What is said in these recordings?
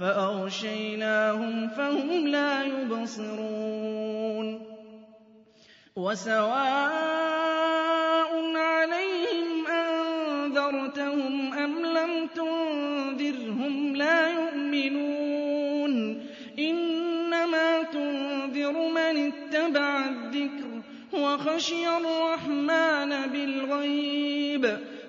فأغشيناهم فهم لا يبصرون وسواء عليهم أنذرتهم أم لم تنذرهم لا يؤمنون إنما تنذر من اتبع الذكر وخشي الرحمن بالغيب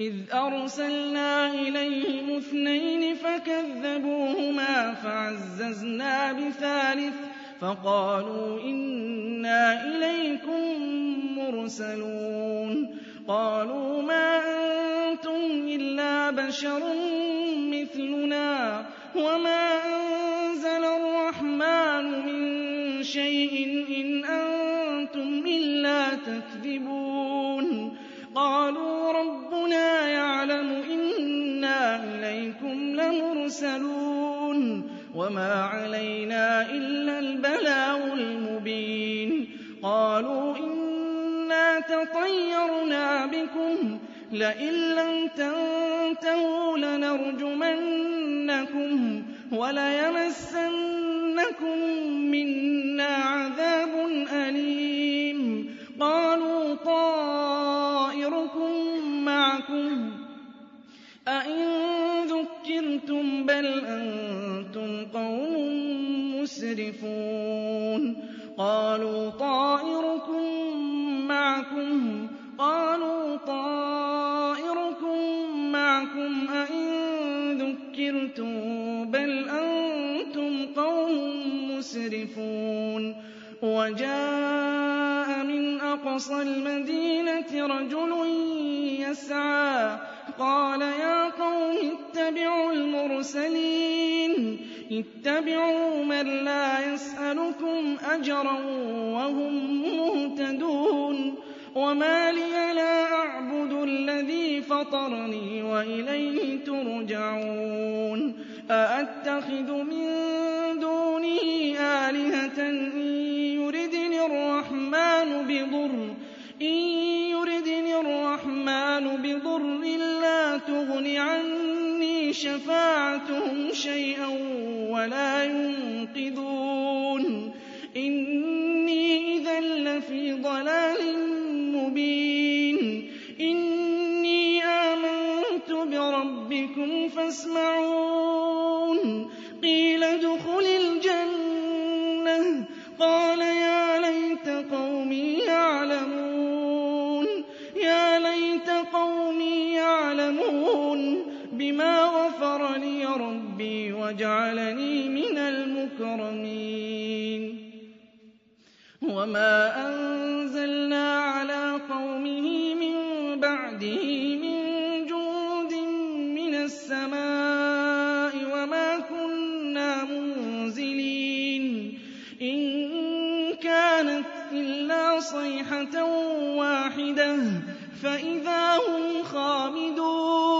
إذ أرسلنا إليهم اثنين فكذبوهما فعززنا بثالث فقالوا إنا إليكم مرسلون قالوا ما أنتم إلا بشر مثلنا وما أنزل الرحمن من شيء إن أنتم إلا تكذبون قالوا إليكم لمرسلون وما علينا إلا البلاغ المبين قالوا إنا تطيرنا بكم لئن لم تنتهوا لنرجمنكم وليمسنكم منا بل أنتم قوم مسرفون قالوا طائركم معكم قالوا طائركم معكم أئن ذكرتم بل أنتم قوم مسرفون وجاء من أقصى المدينة رجل يسعى قال يا المرسلين. اتبعوا من لا يسألكم أجرا وهم مهتدون. وما لي لا أعبد الذي فطرني وإليه ترجعون. أأتخذ من دونه آلهة إن يردني الرحمن بضر. إن يردني الرحمن بضر لا تغن عني شفاعتهم شيئا ولا ينقذون. إني إذا لفي ضلال مبين. إني آمنت بربكم فاسمعون وجعلني من المكرمين. وما أنزلنا على قومه من بعده من جند من السماء وما كنا منزلين. إن كانت إلا صيحة واحدة فإذا هم خامدون.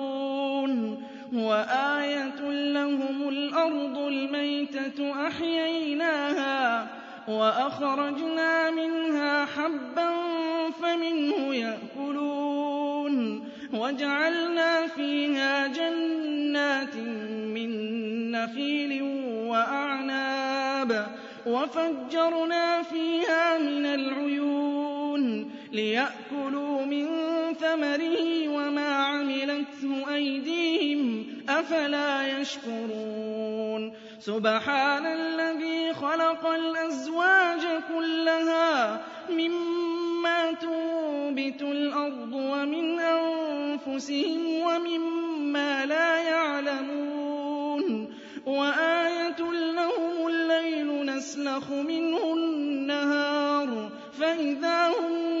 وَآيَةٌ لَّهُمُ الْأَرْضُ الْمَيْتَةُ أَحْيَيْنَاهَا وَأَخْرَجْنَا مِنْهَا حَبًّا فَمِنْهُ يَأْكُلُونَ وَجَعَلْنَا فِيهَا جَنَّاتٍ مِّن نَّخِيلٍ وَأَعْنَابٍ وَفَجَّرْنَا فِيهَا مِنَ الْعُيُونِ لِيَأْكُلُوا مِن ثَمَرِهِ أَفَلَا يَشْكُرُونَ. سُبْحَانَ الَّذِي خَلَقَ الْأَزْوَاجَ كُلَّهَا مِمَّا تُنبِتُ الْأَرْضُ وَمِنْ أَنفُسِهِمْ وَمِمَّا لَا يَعْلَمُونَ. وَآيَةٌ لَّهُمُ اللَّيْلُ نَسْلَخُ مِنْهُ النَّهَارَ. فَإِذَا هُم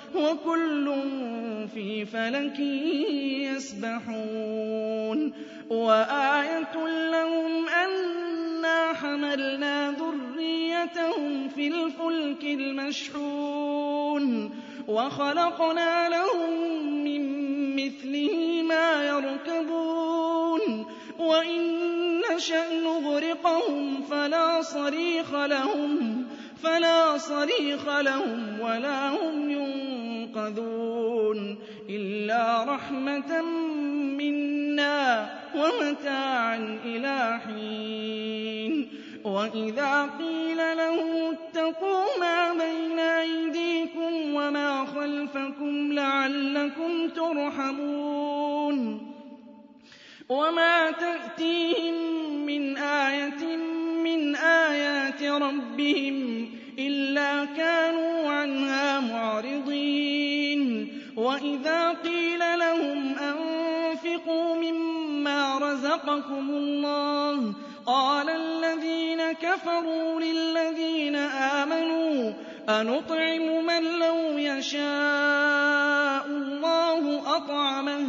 وَكُلٌّ فِي فَلَكٍ يَسْبَحُونَ وَآيَةٌ لَّهُمْ أَنَّا حَمَلْنَا ذُرِّيَّتَهُمْ فِي الْفُلْكِ الْمَشْحُونِ وَخَلَقْنَا لَهُم مِّن مِّثْلِهِ مَا يَرْكَبُونَ وَإِن نَّشَأْ نُغْرِقْهُمْ فَلَا صَرِيخَ لَهُمْ وَلَا هُمْ يُنقَذُونَ إِلَّا رَحْمَةً مِّنَّا وَمَتَاعًا إِلَىٰ حِينٍ. وَإِذَا قِيلَ لَهُمُ اتَّقُوا مَا بَيْنَ أَيْدِيكُمْ وَمَا خَلْفَكُمْ لَعَلَّكُمْ تُرْحَمُونَ. وَمَا تَأْتِيهِم مِّنْ آيَةٍ مِّنْ آيَاتِ رَبِّهِمْ إِلَّا كَانُوا عَنْهَا مُعْرِضِينَ. وَإِذَا قِيلَ لَهُمْ أَنفِقُوا مِمَّا رَزَقَكُمُ اللَّهُ قَالَ الَّذِينَ كَفَرُوا لِلَّذِينَ آمَنُوا أَنُطْعِمُ مَن لَّوْ يَشَاءُ اللَّهُ أَطْعَمَهُ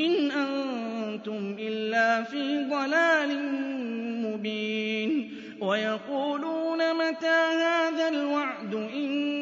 إِنْ أَنتُمْ إِلَّا فِي ضَلَالٍ مُّبِينٍ وَيَقُولُونَ مَتَىٰ هَٰذَا الْوَعْدُ إِن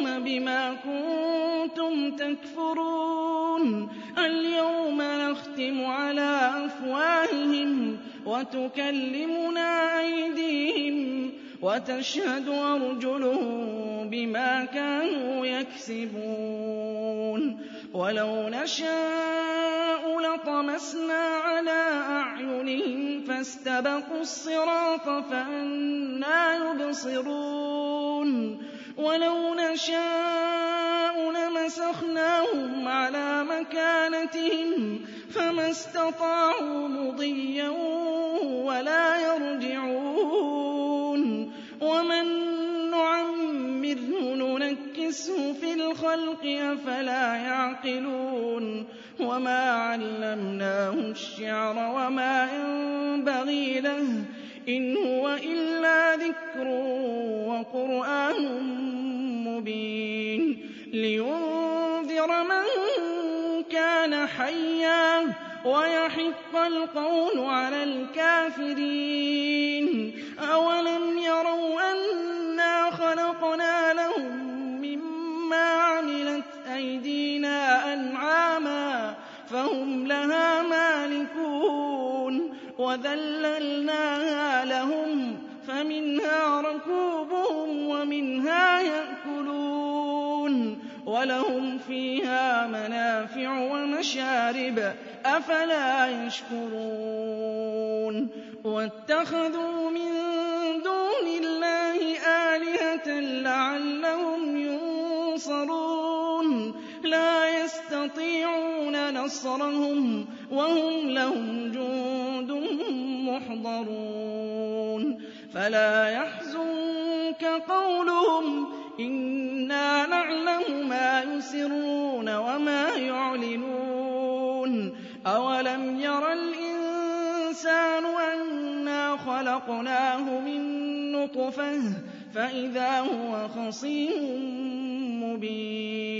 الْيَوْمَ بِمَا كُنتُمْ تَكْفُرُونَ. الْيَوْمَ نَخْتِمُ عَلَىٰ أَفْوَاهِهِمْ وَتُكَلِّمُنَا أَيْدِيهِمْ وَتَشْهَدُ أَرْجُلُهُم بِمَا كَانُوا يَكْسِبُونَ. وَلَوْ نَشَاءُ لَطَمَسْنَا عَلَىٰ أَعْيُنِهِمْ فَاسْتَبَقُوا الصِّرَاطَ فَأَنَّىٰ يُبْصِرُونَ. وَلَوْ نَشَاءُ لَمَسَخْنَاهُمْ عَلَىٰ مَكَانَتِهِمْ فَمَا اسْتَطَاعُوا مُضِيًّا وَلَا يَرْجِعُونَ. وَمَن نُّعَمِّرْهُ نُنَكِّسْهُ فِي الْخَلْقِ ۖ أَفَلَا يَعْقِلُونَ. وَمَا عَلَّمْنَاهُ الشِّعْرَ وَمَا يَنبَغِي لَهُ ۚ إِنْ هُوَ إِلَّا ذِكْرٌ وَقُرْآنٌ مُّبِينٌ لِّيُنذِرَ مَن كَانَ حَيًّا وَيَحِقَّ الْقَوْلُ عَلَى الْكَافِرِينَ. أَوَلَمْ يَرَوْا أَنَّا خَلَقْنَا لَهُم مِّمَّا عَمِلَتْ أَيْدِينَا أَنْعَامًا فَهُمْ وَذَلَّلْنَاهَا لَهُمْ فَمِنْهَا رَكُوبُهُمْ وَمِنْهَا يَأْكُلُونَ. وَلَهُمْ فِيهَا مَنَافِعُ وَمَشَارِبُ ۖ أَفَلَا يَشْكُرُونَ. وَاتَّخَذُوا مِن دُونِ اللَّهِ آلِهَةً لَّعَلَّهُمْ يُنصَرُونَ. لَا يَسْتَطِيعُونَ نَصْرَهُمْ وَهُمْ لَهُمْ جُندٌ مُّحْضَرُونَ فَلَا يَحْزُنكَ قَوْلُهُمْ ۘ إِنَّا نَعْلَمُ مَا يُسِرُّونَ وَمَا يُعْلِنُونَ. أَوَلَمْ يَرَ الْإِنسَانُ أَنَّا خَلَقْنَاهُ مِن نُّطْفَةٍ فَإِذَا هُوَ خَصِيمٌ مُّبِينٌ.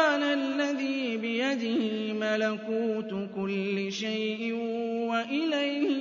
مَلَكُوتُ كُلِّ شَيْءٍ وَإِلَيْهِ